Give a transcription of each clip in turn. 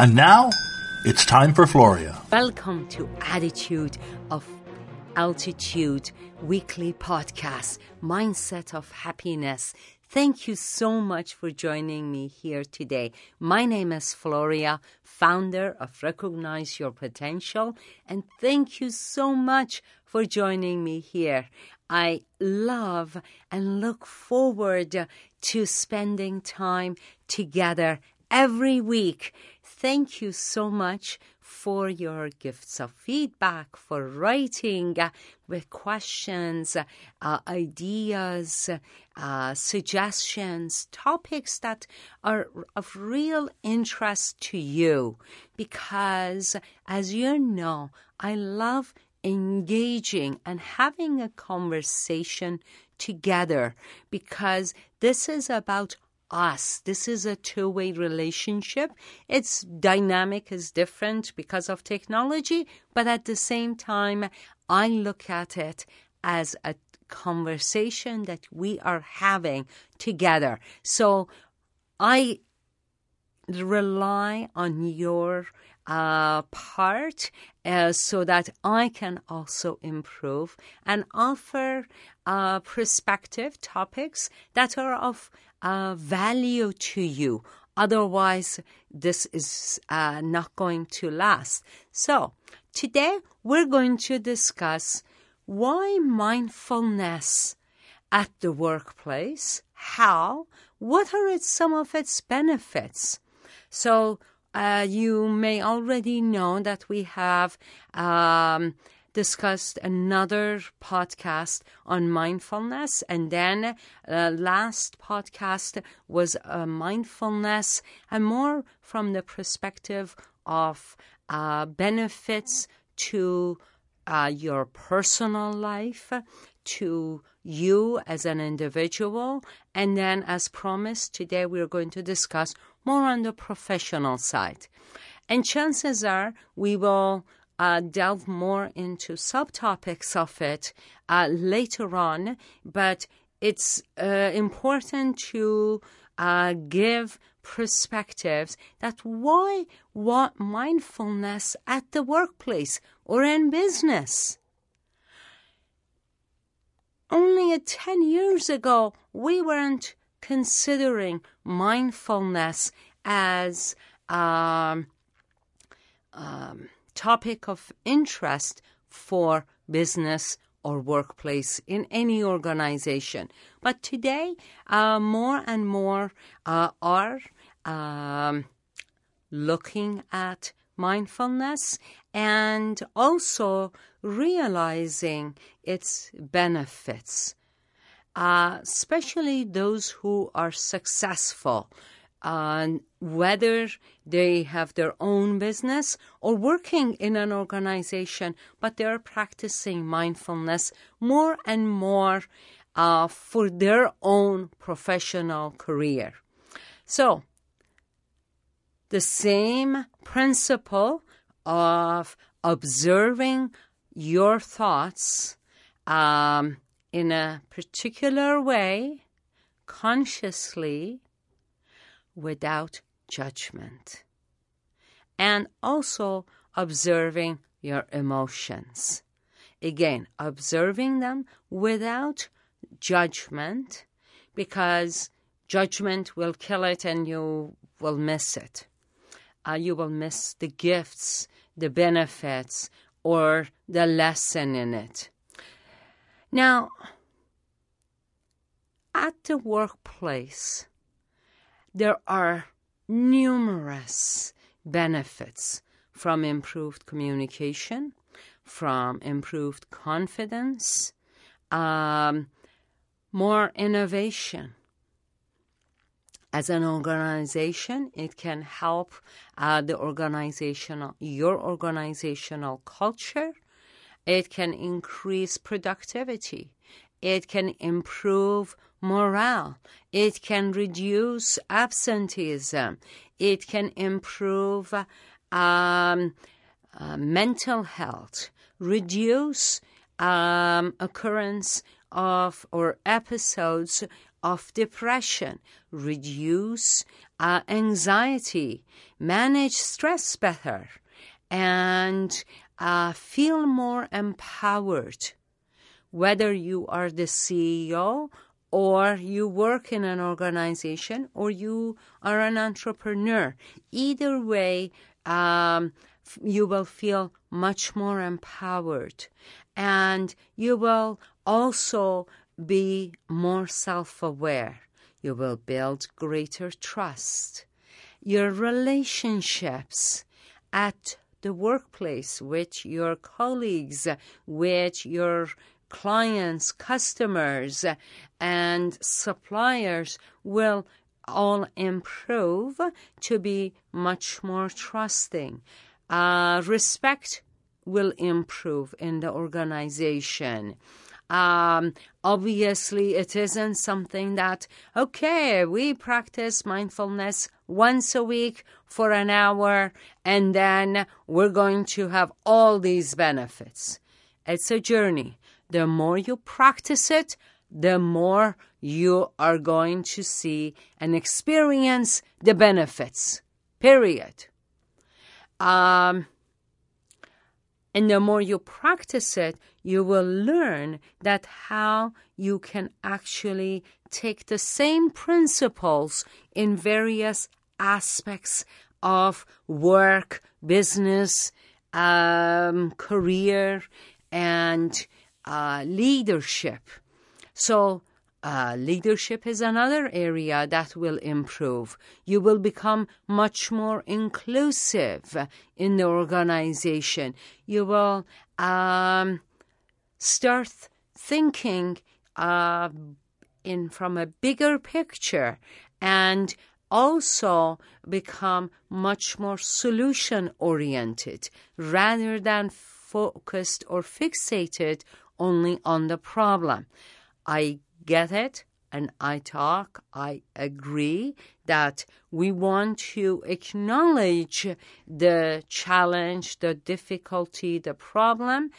And now, it's time for Floria. Welcome to Attitude of Altitude weekly podcast, Mindset of Happiness. Thank you so much for joining me here today. My name is Floria, founder of Recognize Your Potential, and thank you so much for joining me here. I love and look forward to spending time together every week. Thank you so much for your gifts of feedback, for writing uh, with questions, uh, ideas, uh, suggestions, topics that are of real interest to you. Because, as you know, I love engaging and having a conversation together because this is about us. This is a two way relationship. Its dynamic is different because of technology, but at the same time, I look at it as a conversation that we are having together. So I rely on your uh, part uh, so that I can also improve and offer uh, perspective topics that are of uh, value to you. Otherwise, this is uh, not going to last. So, today we're going to discuss why mindfulness at the workplace, how, what are its, some of its benefits. So, uh, you may already know that we have um, discussed another podcast on mindfulness, and then uh, last podcast was uh, mindfulness, and more from the perspective of uh, benefits to uh, your personal life, to you as an individual, and then, as promised, today we are going to discuss more on the professional side. And chances are we will uh, delve more into subtopics of it uh, later on, but it's uh, important to uh, give perspectives that why want mindfulness at the workplace or in business. Only 10 years ago, we weren't considering mindfulness as um, um, topic of interest for business or workplace in any organization. But today, uh, more and more uh, are um, looking at mindfulness and also realizing its benefits, uh, especially those who are successful on whether they have their own business or working in an organization, but they're practicing mindfulness more and more uh, for their own professional career. So, the same principle of observing your thoughts um, in a particular way, consciously, without judgment. And also observing your emotions. Again, observing them without judgment because judgment will kill it and you will miss it. Uh, you will miss the gifts, the benefits, or the lesson in it. Now, at the workplace, there are numerous benefits from improved communication, from improved confidence, um, more innovation. As an organization, it can help uh, the organizational, your organizational culture. It can increase productivity. It can improve morale. It can reduce absenteeism. It can improve um, uh, mental health, reduce um, occurrence of or episodes of depression, reduce uh, anxiety, manage stress better, and uh, feel more empowered. Whether you are the CEO or you work in an organization or you are an entrepreneur, either way, um, you will feel much more empowered and you will also be more self aware. You will build greater trust. Your relationships at the workplace with your colleagues, with your clients, customers, and suppliers will all improve to be much more trusting. Uh, respect will improve in the organization. Um, obviously, it isn't something that, okay, we practice mindfulness once a week for an hour and then we're going to have all these benefits. It's a journey. The more you practice it, the more you are going to see and experience the benefits. Period. Um, and the more you practice it, you will learn that how you can actually take the same principles in various aspects of work, business, um, career, and uh, leadership. So, uh, leadership is another area that will improve. You will become much more inclusive in the organization. You will um, start thinking uh, in from a bigger picture and also become much more solution oriented rather than focused or fixated only on the problem. I get it and I talk, I agree that we want to acknowledge the challenge, the difficulty, the problem,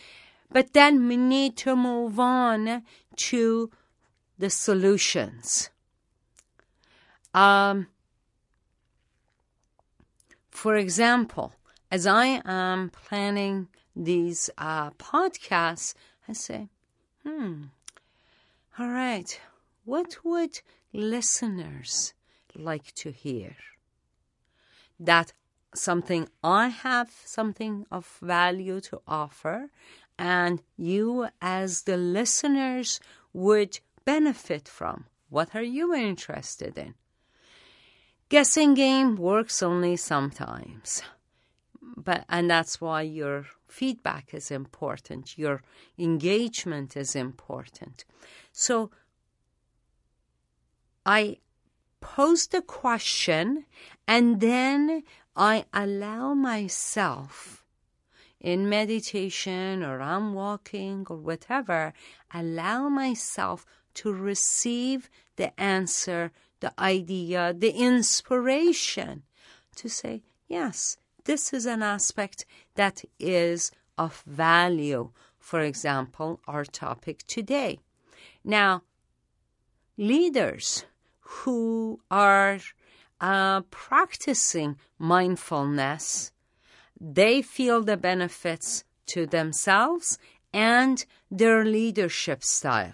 but then we need to move on to the solutions. Um, for example, as I am planning these uh, podcasts, I say, hmm, all right. What would listeners like to hear? That something I have something of value to offer, and you, as the listeners, would benefit from. What are you interested in? Guessing game works only sometimes. But and that's why your feedback is important, your engagement is important. So I pose the question and then I allow myself in meditation or I'm walking or whatever, allow myself to receive the answer, the idea, the inspiration to say, yes, this is an aspect that is of value. For example, our topic today. Now, leaders who are uh, practicing mindfulness, they feel the benefits to themselves and their leadership style.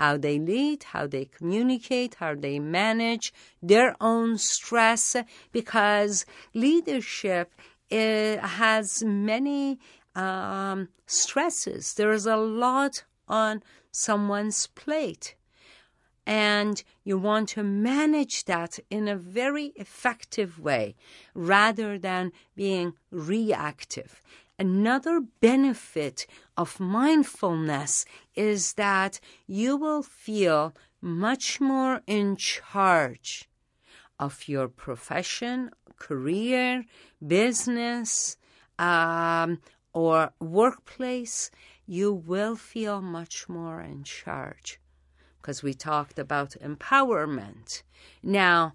How they lead, how they communicate, how they manage their own stress, because leadership uh, has many um, stresses. There is a lot on someone's plate. And you want to manage that in a very effective way rather than being reactive. Another benefit of mindfulness is that you will feel much more in charge of your profession, career, business, um, or workplace you will feel much more in charge because we talked about empowerment. Now,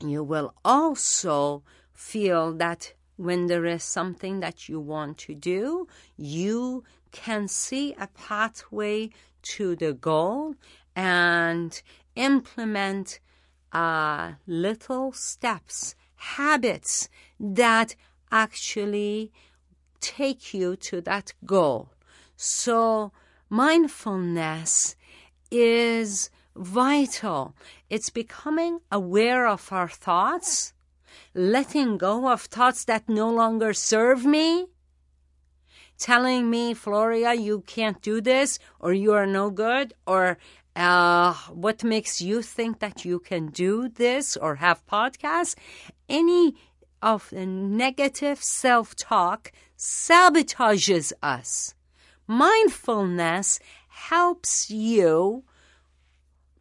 you will also feel that when there is something that you want to do, you can see a pathway to the goal and implement uh, little steps, habits that actually take you to that goal. So, mindfulness is vital. It's becoming aware of our thoughts, letting go of thoughts that no longer serve me, telling me, Floria, you can't do this, or you are no good, or uh, what makes you think that you can do this or have podcasts? Any of the negative self talk sabotages us. Mindfulness helps you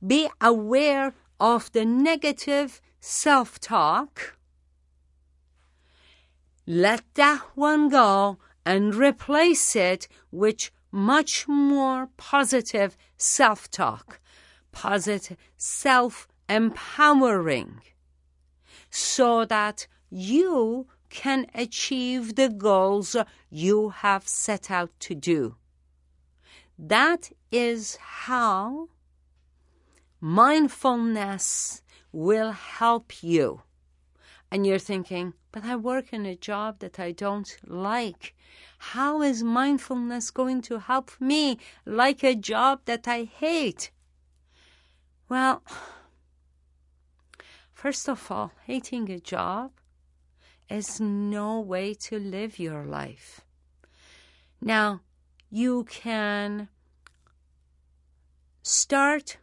be aware of the negative self talk. Let that one go and replace it with much more positive self talk, positive self empowering, so that you can achieve the goals you have set out to do. That is how mindfulness will help you. And you're thinking, but I work in a job that I don't like. How is mindfulness going to help me like a job that I hate? Well, first of all, hating a job is no way to live your life. Now, you can start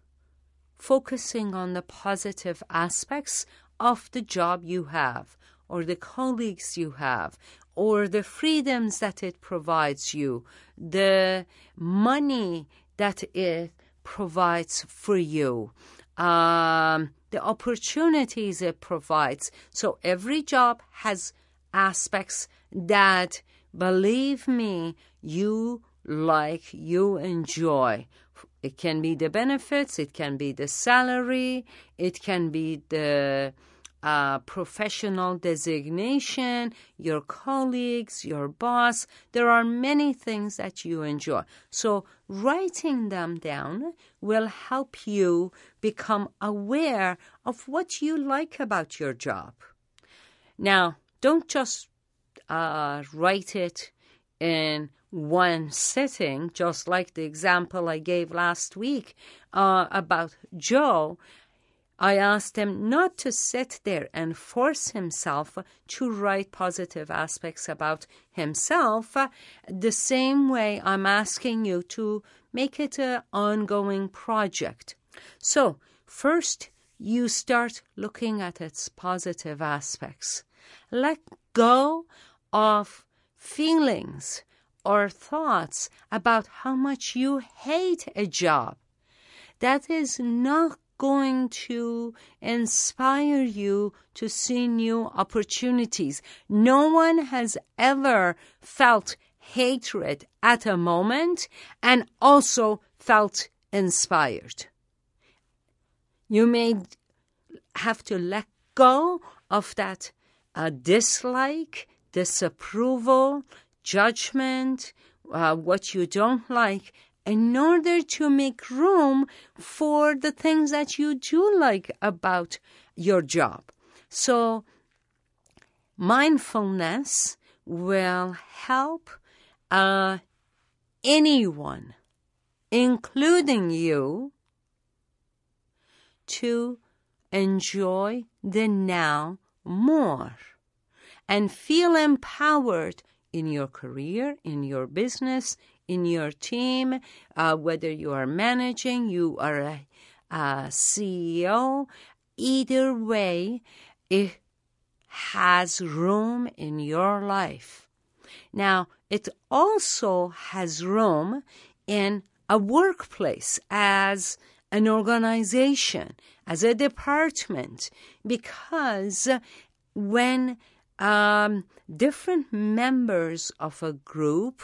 focusing on the positive aspects of the job you have, or the colleagues you have, or the freedoms that it provides you, the money that it provides for you, um, the opportunities it provides. So every job has aspects that, believe me, you like, you enjoy. It can be the benefits, it can be the salary, it can be the uh, professional designation, your colleagues, your boss. There are many things that you enjoy. So, writing them down will help you become aware of what you like about your job. Now, don't just uh, write it in one sitting, just like the example I gave last week uh, about Joe, I asked him not to sit there and force himself to write positive aspects about himself, the same way I'm asking you to make it an ongoing project. So, first, you start looking at its positive aspects. Let go of feelings or thoughts about how much you hate a job. That is not going to inspire you to see new opportunities. No one has ever felt hatred at a moment and also felt inspired. You may have to let go of that uh, dislike, disapproval, judgment, uh, what you don't like, in order to make room for the things that you do like about your job. So, mindfulness will help uh, anyone, including you, to enjoy the now more and feel empowered in your career, in your business, in your team, uh, whether you are managing, you are a, a CEO, either way, it has room in your life. Now, it also has room in a workplace as an organization, as a department, because when um, different members of a group,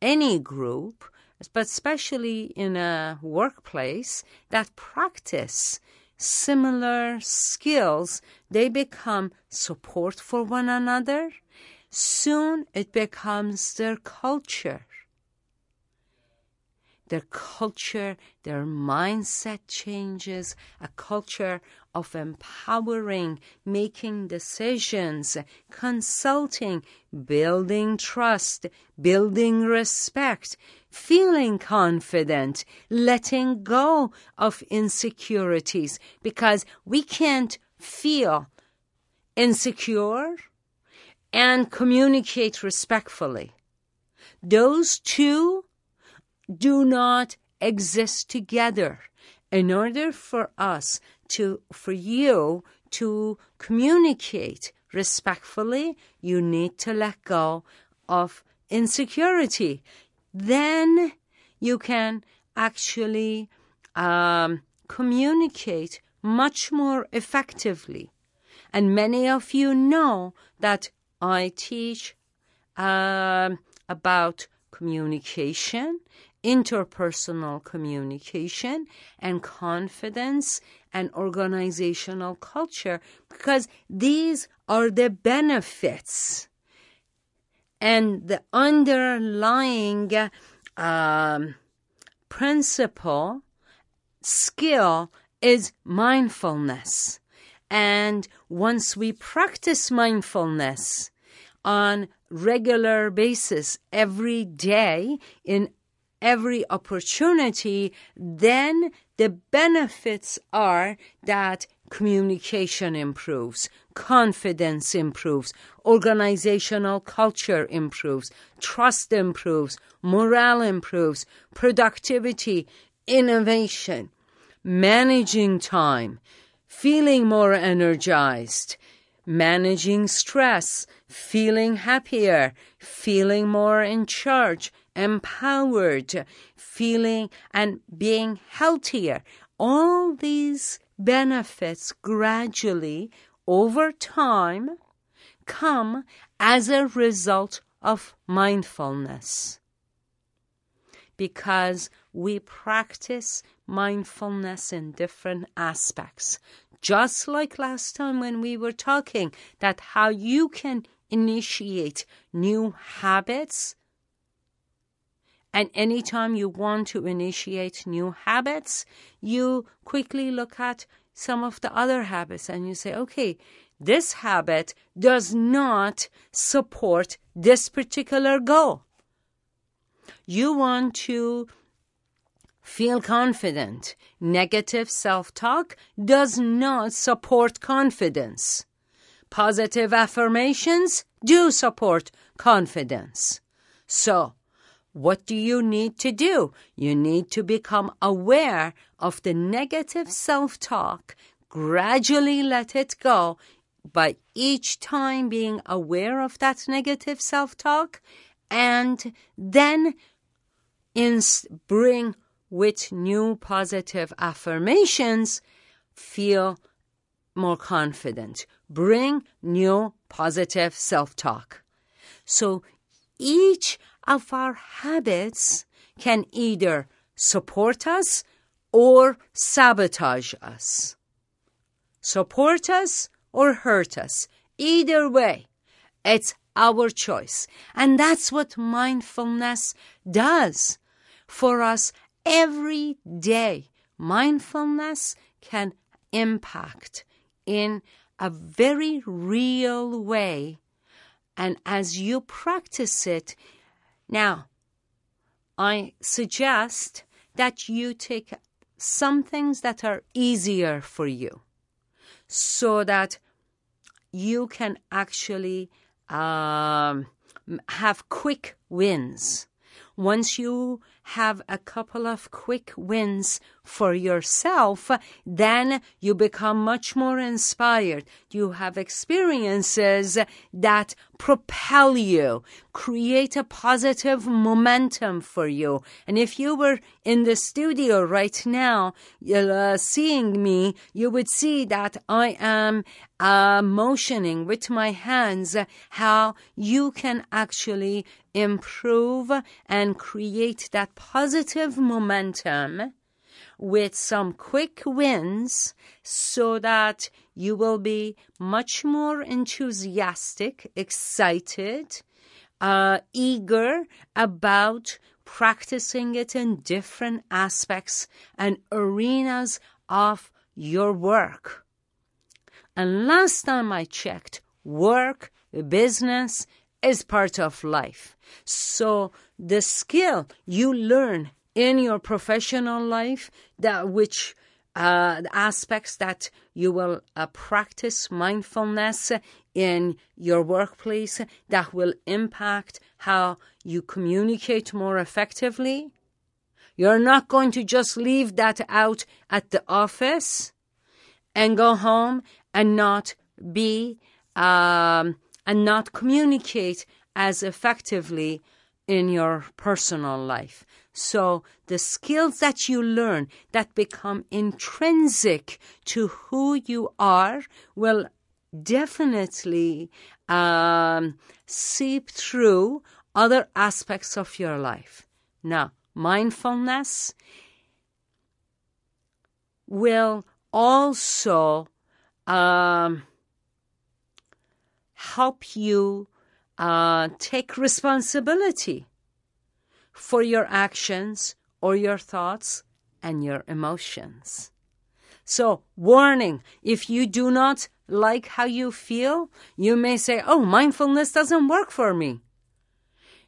any group, but especially in a workplace that practice similar skills, they become support for one another. Soon it becomes their culture. Their culture, their mindset changes, a culture of empowering, making decisions, consulting, building trust, building respect, feeling confident, letting go of insecurities because we can't feel insecure and communicate respectfully. Those two do not exist together. In order for us to, for you to communicate respectfully, you need to let go of insecurity. Then you can actually um, communicate much more effectively. And many of you know that I teach uh, about communication, interpersonal communication, and confidence and organizational culture because these are the benefits and the underlying um, principle skill is mindfulness. And once we practice mindfulness on regular basis every day in every opportunity, then the benefits are that communication improves, confidence improves, organizational culture improves, trust improves, morale improves, productivity, innovation, managing time, feeling more energized, managing stress, feeling happier, feeling more in charge, empowered, feeling and being healthier. All these benefits gradually over time come as a result of mindfulness. Because we practice mindfulness in different aspects. Just like last time when we were talking that how you can initiate new habits. And anytime you want to initiate new habits, you quickly look at some of the other habits and you say, okay, this habit does not support this particular goal. You want to feel confident. Negative self talk does not support confidence. Positive affirmations do support confidence. So, what do you need to do? You need to become aware of the negative self talk, gradually let it go by each time being aware of that negative self talk, and then bring with new positive affirmations, feel more confident. Bring new positive self talk. So each of our habits can either support us or sabotage us. Support us or hurt us. Either way, it's our choice. And that's what mindfulness does for us every day. Mindfulness can impact in a very real way. And as you practice it, now, I suggest that you take some things that are easier for you so that you can actually um, have quick wins. Once you have a couple of quick wins for yourself, then you become much more inspired. You have experiences that propel you, create a positive momentum for you. And if you were in the studio right now, uh, seeing me, you would see that I am uh, motioning with my hands how you can actually improve and create that positive momentum with some quick wins so that you will be much more enthusiastic, excited, uh, eager about practicing it in different aspects and arenas of your work. And last time I checked, work, business is part of life. So the skill you learn in your professional life, that which uh, aspects that you will uh, practice mindfulness in your workplace that will impact how you communicate more effectively. You're not going to just leave that out at the office and go home and not be um, and not communicate as effectively in your personal life. So the skills that you learn that become intrinsic to who you are will definitely um, seep through other aspects of your life. Now, mindfulness will also um, help you uh, take responsibility for your actions or your thoughts and your emotions. So, warning if you do not like how you feel, you may say, Oh, mindfulness doesn't work for me.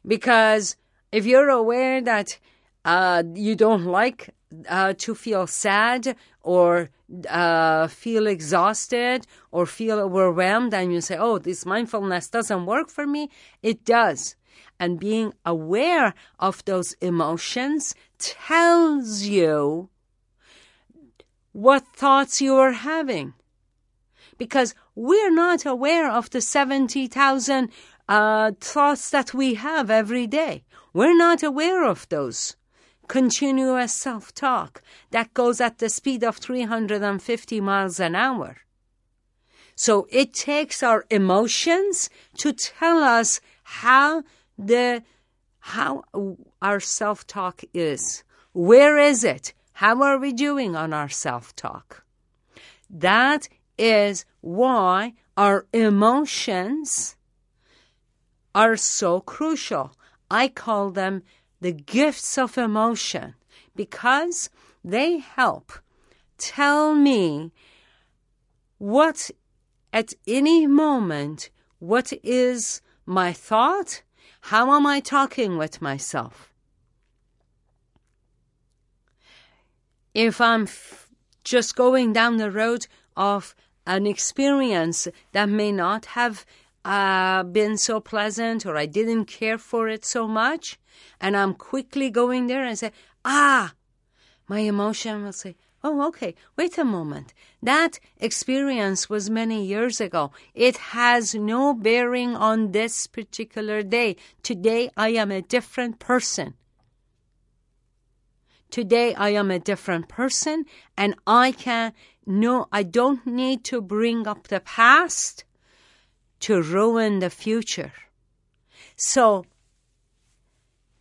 Because if you're aware that uh, you don't like uh, to feel sad or uh, feel exhausted or feel overwhelmed, and you say, Oh, this mindfulness doesn't work for me, it does and being aware of those emotions tells you what thoughts you are having. Because we're not aware of the 70,000 uh, thoughts that we have every day. We're not aware of those. Continuous self talk that goes at the speed of 350 miles an hour. So it takes our emotions to tell us how the how our self-talk is. Where is it? How are we doing on our self-talk? That is why our emotions are so crucial. I call them the gifts of emotion because they help tell me what at any moment what is my thought how am I talking with myself? If I'm f- just going down the road of an experience that may not have uh, been so pleasant or I didn't care for it so much, and I'm quickly going there and say, ah, my emotion will say, Oh, okay. Wait a moment. That experience was many years ago. It has no bearing on this particular day. Today I am a different person. Today I am a different person and I can no I don't need to bring up the past to ruin the future. So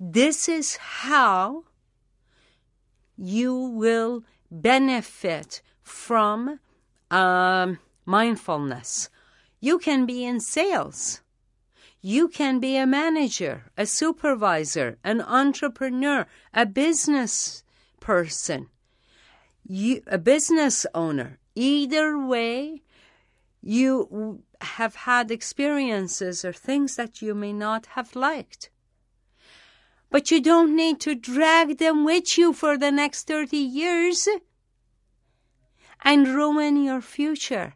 this is how you will benefit from um, mindfulness. You can be in sales. You can be a manager, a supervisor, an entrepreneur, a business person, you, a business owner. Either way, you have had experiences or things that you may not have liked. But you don't need to drag them with you for the next 30 years and ruin your future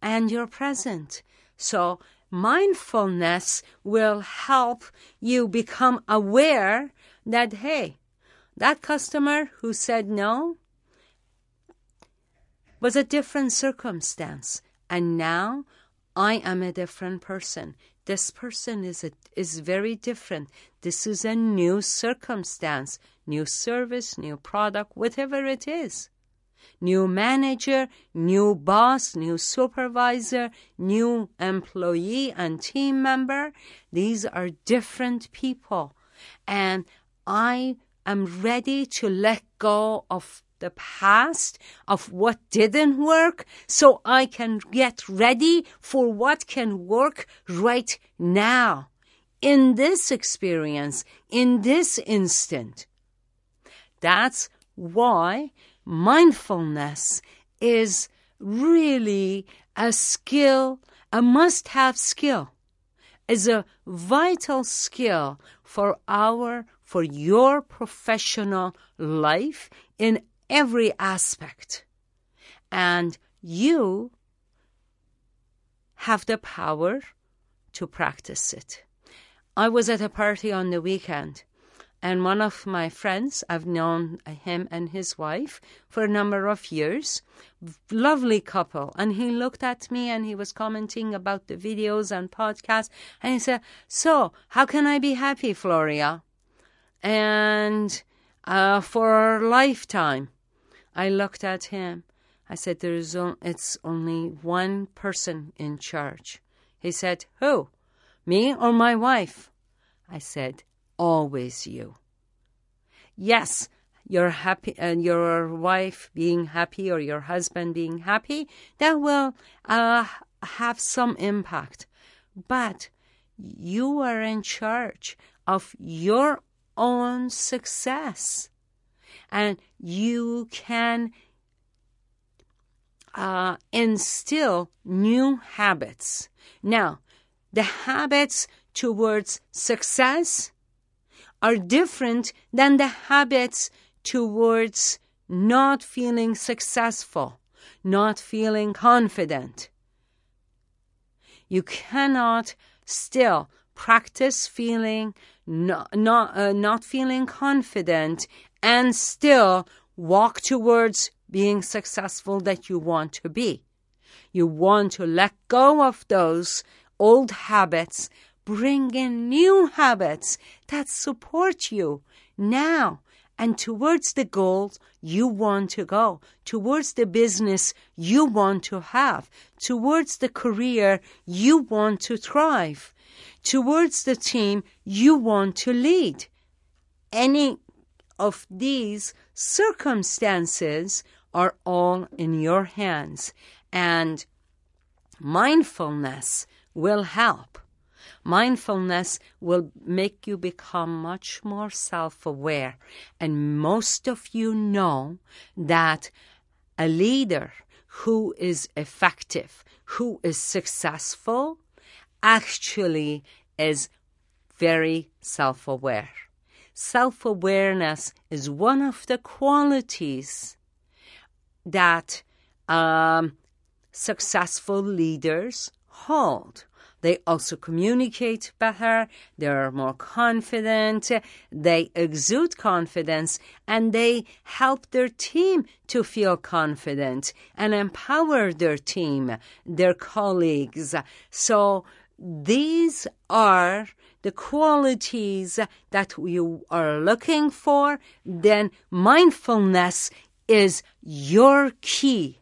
and your present. So, mindfulness will help you become aware that, hey, that customer who said no was a different circumstance. And now I am a different person. This person is a, is very different. This is a new circumstance, new service, new product, whatever it is. New manager, new boss, new supervisor, new employee and team member. These are different people. And I am ready to let go of the past of what didn't work so I can get ready for what can work right now in this experience, in this instant. That's why mindfulness is really a skill, a must have skill, is a vital skill for our, for your professional life in every aspect. And you have the power to practice it. I was at a party on the weekend and one of my friends, I've known him and his wife for a number of years, lovely couple. And he looked at me and he was commenting about the videos and podcasts. And he said, So, how can I be happy, Floria? And uh, for a lifetime, I looked at him. I said, There's o- It's only one person in charge. He said, Who? Me or my wife? I said, always you. Yes, your happy and uh, your wife being happy or your husband being happy, that will uh, have some impact. But you are in charge of your own success. And you can uh, instill new habits. Now, the habits towards success are different than the habits towards not feeling successful, not feeling confident. You cannot still practice feeling not not, uh, not feeling confident and still walk towards being successful that you want to be. You want to let go of those old habits Bring in new habits that support you now and towards the goals you want to go, towards the business you want to have, towards the career you want to thrive, towards the team you want to lead. Any of these circumstances are all in your hands, and mindfulness will help. Mindfulness will make you become much more self aware. And most of you know that a leader who is effective, who is successful, actually is very self aware. Self awareness is one of the qualities that um, successful leaders hold. They also communicate better, they're more confident, they exude confidence, and they help their team to feel confident and empower their team, their colleagues. So these are the qualities that you are looking for, then mindfulness is your key.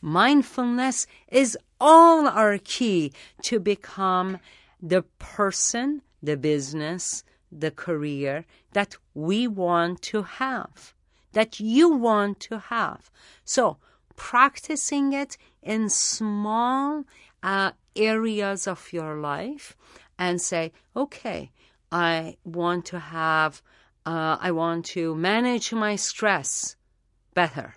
Mindfulness is all our key to become the person, the business, the career that we want to have, that you want to have. So, practicing it in small uh, areas of your life and say, okay, I want to have, uh, I want to manage my stress better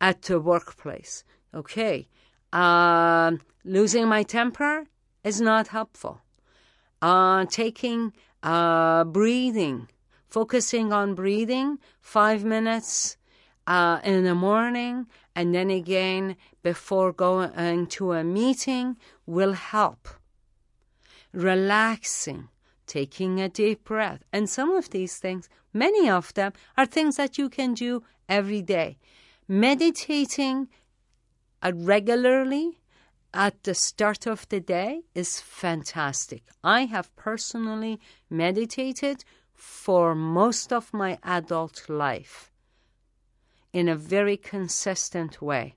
at the workplace. Okay, uh, losing my temper is not helpful. Uh, taking uh, breathing, focusing on breathing five minutes uh, in the morning and then again before going to a meeting will help. Relaxing, taking a deep breath. And some of these things, many of them, are things that you can do every day. Meditating uh, regularly at the start of the day is fantastic. I have personally meditated for most of my adult life in a very consistent way.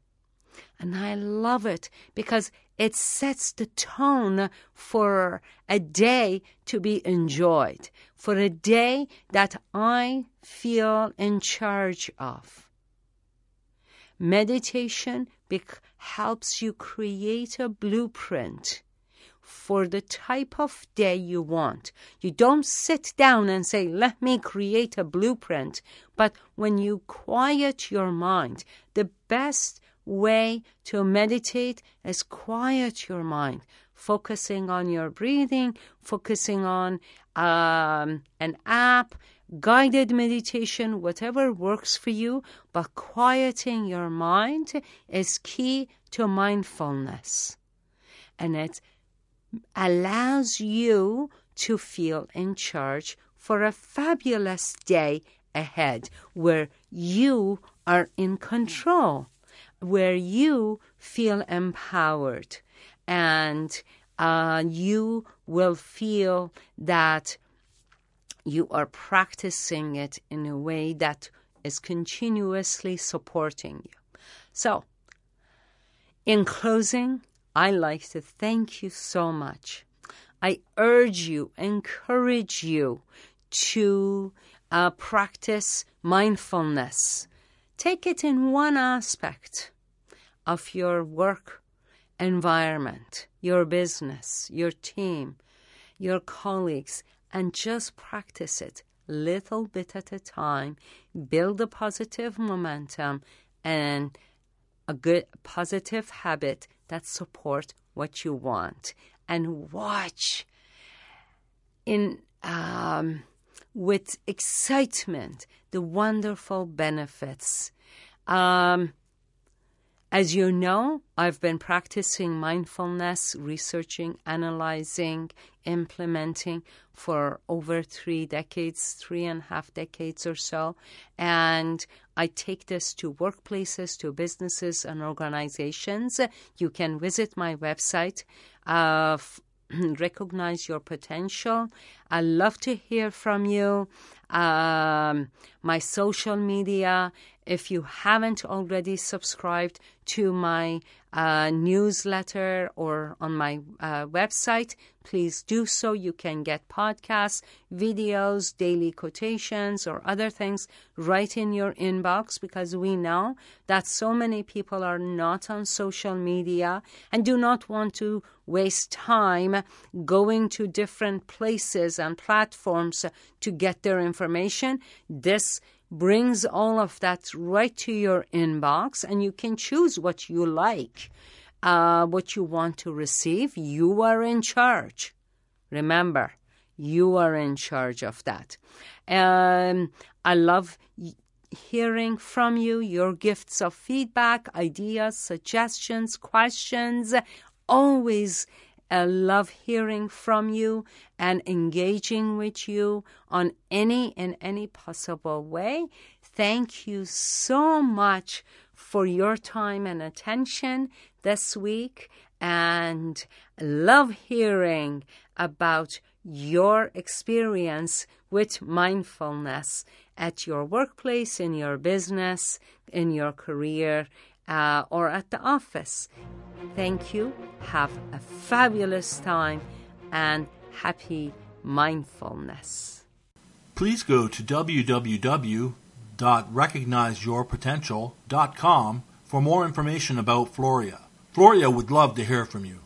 And I love it because it sets the tone for a day to be enjoyed, for a day that I feel in charge of. Meditation helps you create a blueprint for the type of day you want. You don't sit down and say, let me create a blueprint. But when you quiet your mind, the best way to meditate is quiet your mind, focusing on your breathing, focusing on um, an app, guided meditation, whatever works for you, but quieting your mind is key to mindfulness. And it allows you to feel in charge for a fabulous day ahead where you are in control, where you feel empowered, and uh, you will feel that you are practicing it in a way that is continuously supporting you. So, in closing, I like to thank you so much. I urge you, encourage you to uh, practice mindfulness. Take it in one aspect of your work environment, your business, your team, your colleagues, and just practice it little bit at a time. Build a positive momentum and a good positive habit that support what you want and watch in um, with excitement the wonderful benefits um, as you know, I've been practicing mindfulness, researching, analyzing, implementing for over three decades, three and a half decades or so. And I take this to workplaces, to businesses, and organizations. You can visit my website. Uh, recognize your potential. I love to hear from you. Um, my social media if you haven't already subscribed to my uh, newsletter or on my uh, website, please do so. You can get podcasts, videos, daily quotations, or other things right in your inbox because we know that so many people are not on social media and do not want to waste time going to different places and platforms to get their information. This brings all of that right to your inbox, and you can choose what you like, uh, what you want to receive. You are in charge. Remember, you are in charge of that. Um, I love hearing from you your gifts of feedback, ideas, suggestions, questions. Always I love hearing from you and engaging with you on any in any possible way. Thank you so much for your time and attention this week and love hearing about your experience with mindfulness at your workplace, in your business, in your career, uh, or at the office. Thank you. Have a fabulous time and happy mindfulness. Please go to www.recognizeyourpotential.com for more information about Floria. Floria would love to hear from you.